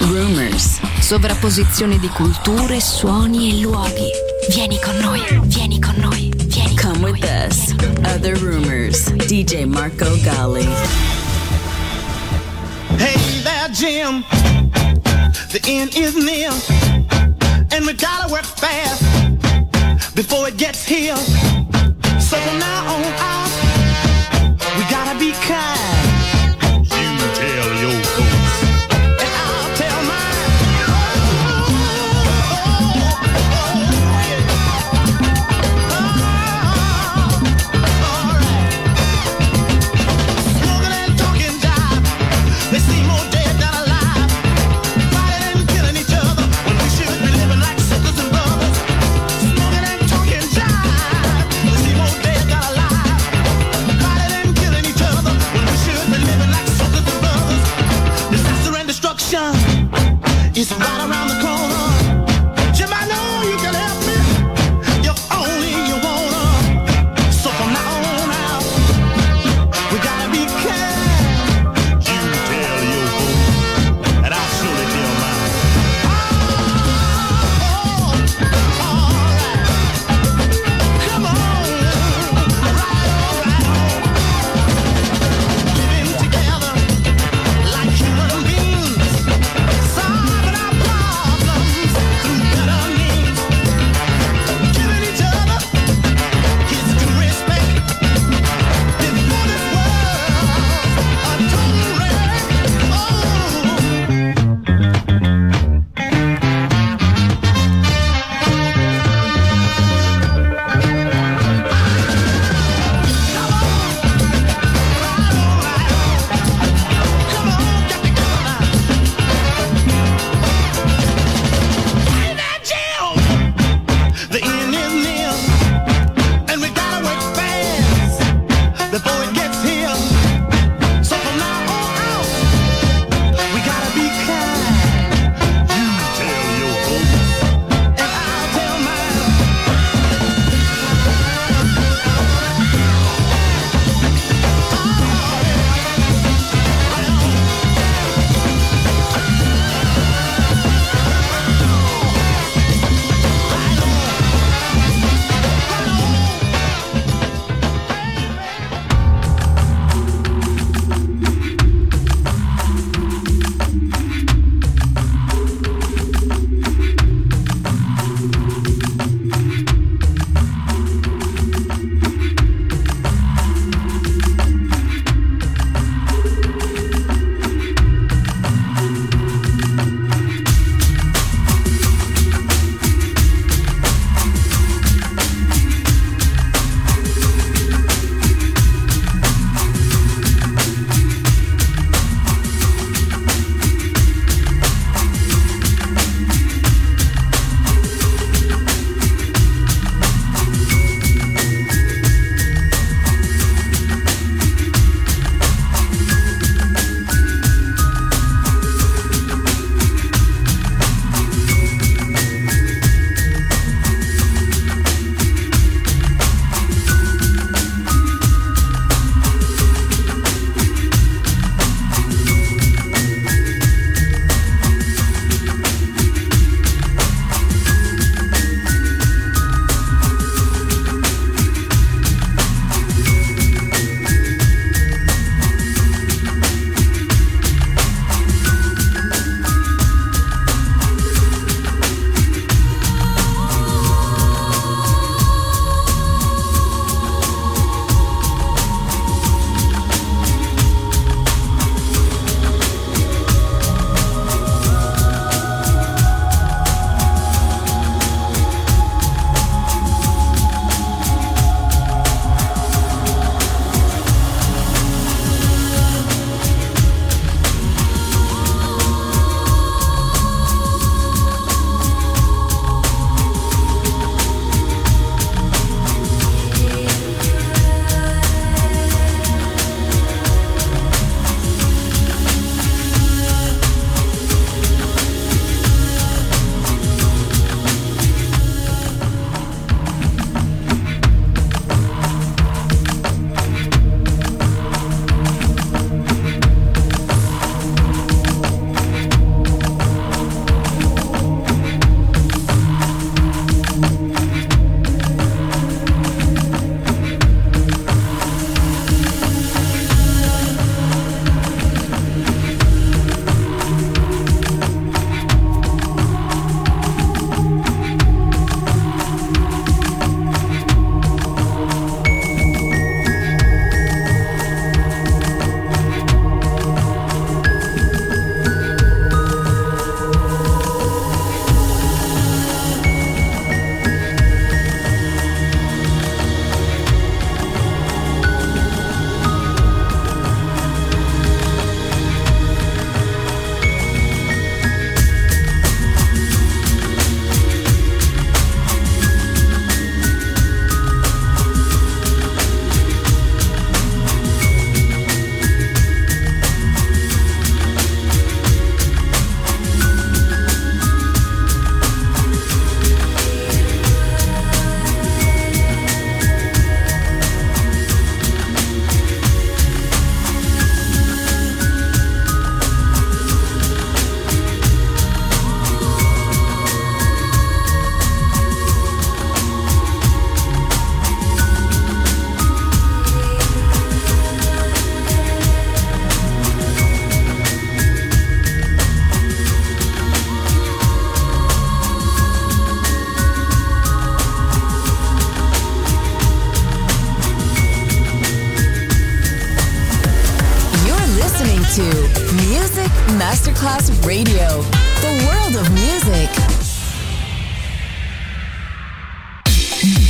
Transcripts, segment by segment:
rumors. Sovrapposizione di culture, suoni e luoghi. Vieni con noi, vieni con noi, vieni Come with us. Other rumors. DJ Marco Gally. Hey there, Jim. The end is near, and we gotta work fast before it gets here. So from now on out, we gotta be kind.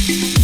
Girl,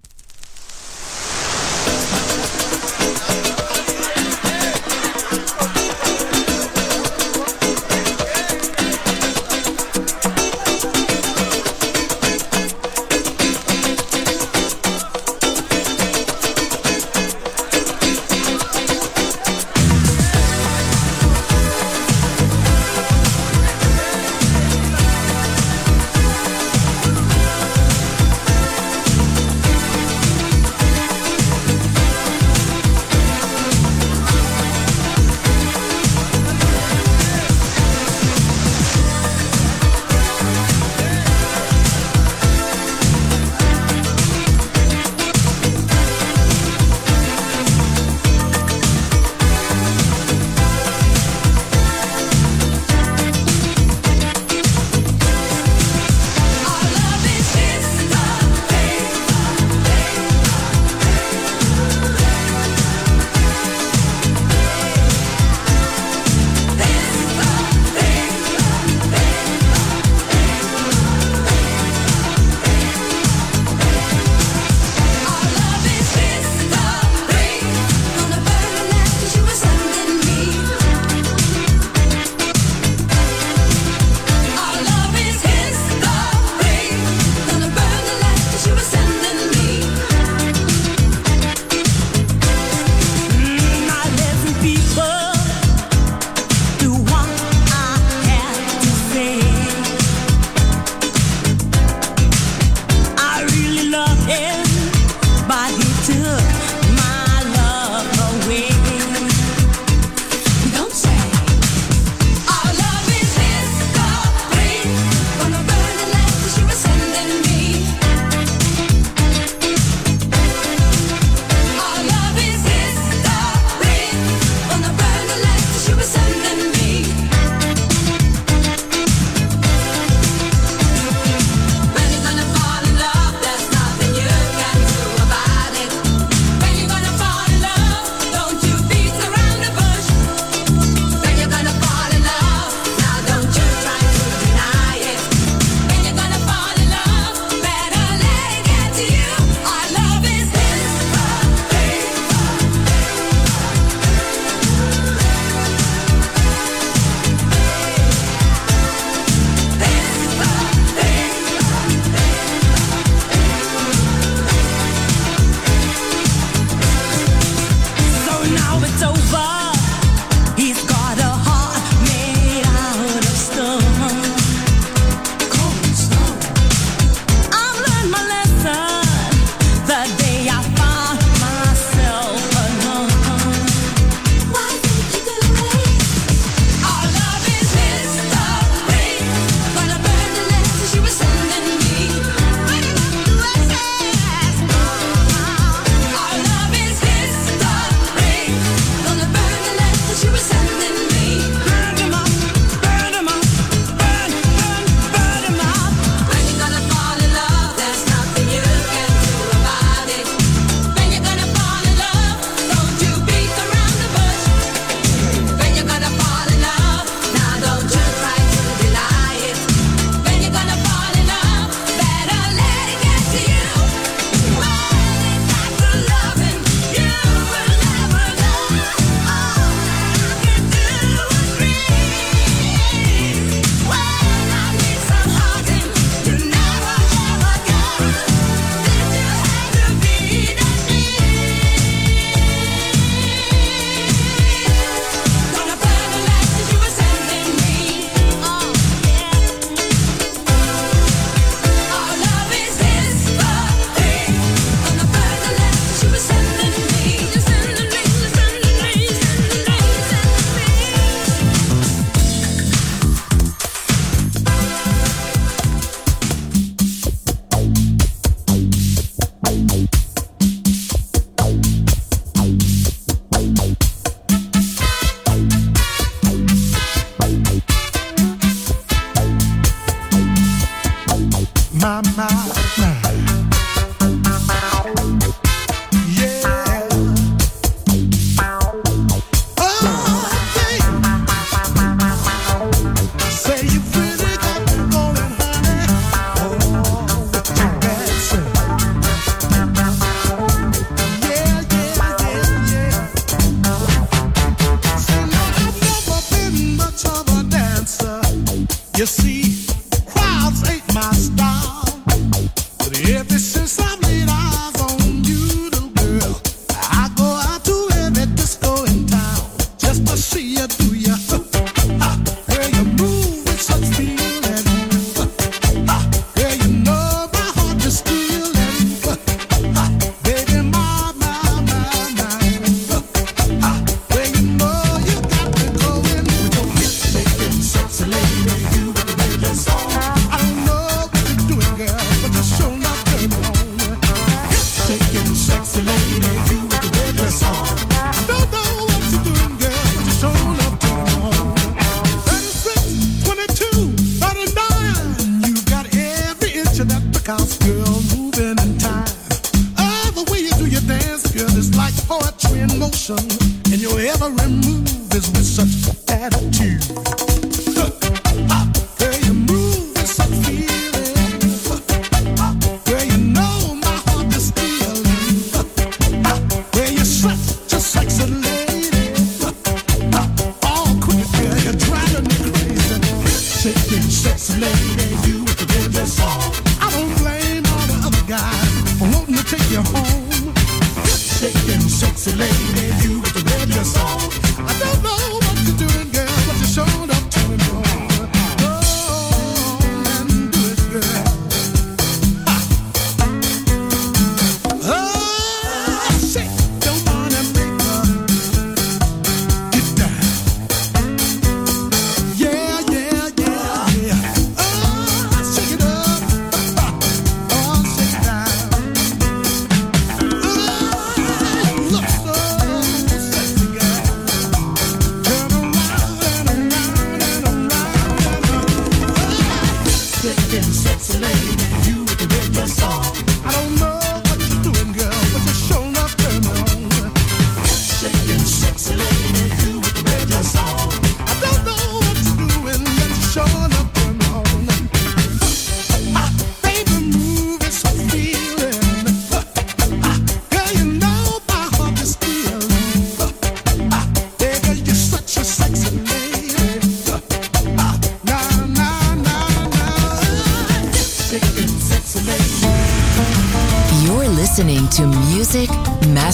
Shaking,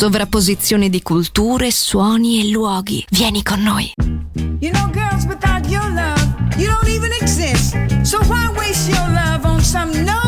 sovrapposizione di culture, suoni e luoghi. Vieni con noi. You know, girls, without your love, you don't even exist. So why waste your love on some no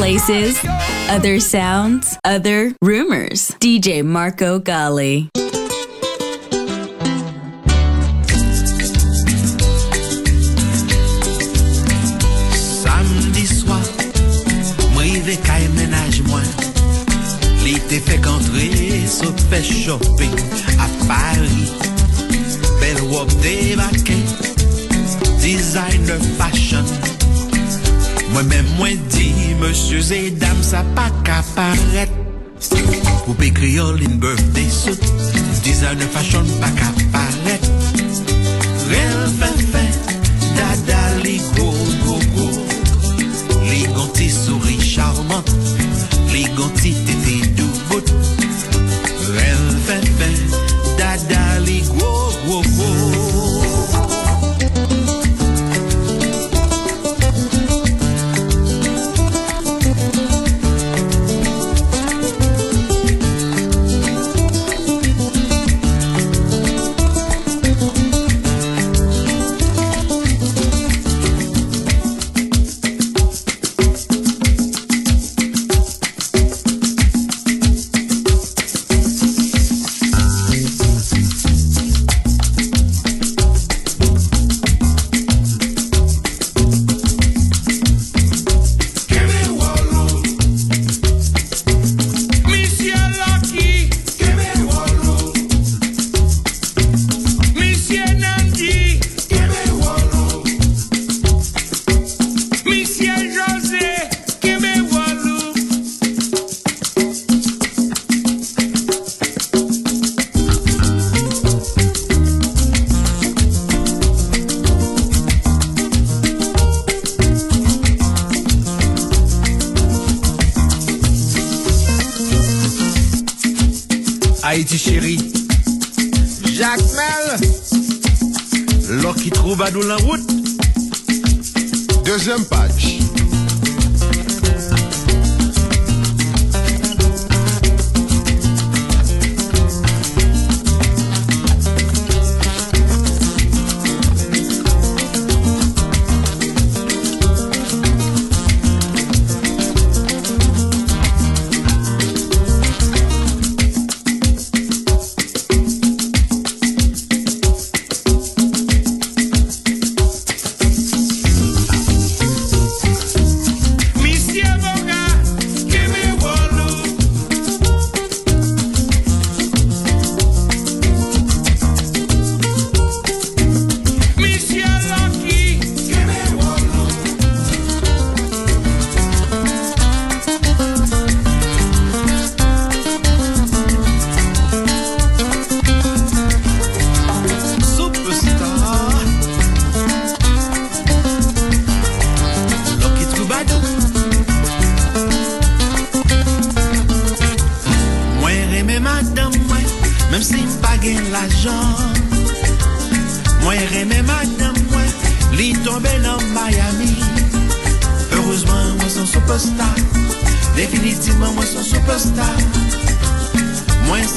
places, other sounds, other rumors. DJ Marco Gally. Samedi soir, m'rive kay menaj mwen Li te fek antre, so fe shopping a Paris Bel wop de vaken, designer fashion Mwen men mwen di, monsye zedam sa pa ka paret. Poupe kriol in birthday suit Designer fashion pa kaparet Relven Badou lan wout Dezem page.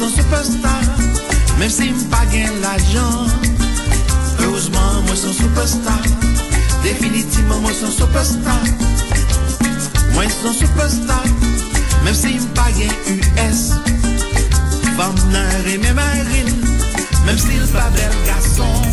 Son superstar Mem si m pa gen Heureusement mwen son superstar Definitivement mwen son superstar Mwen son superstar Mem si m pa gen US Fam nan reme maril Mem si l pa bel gason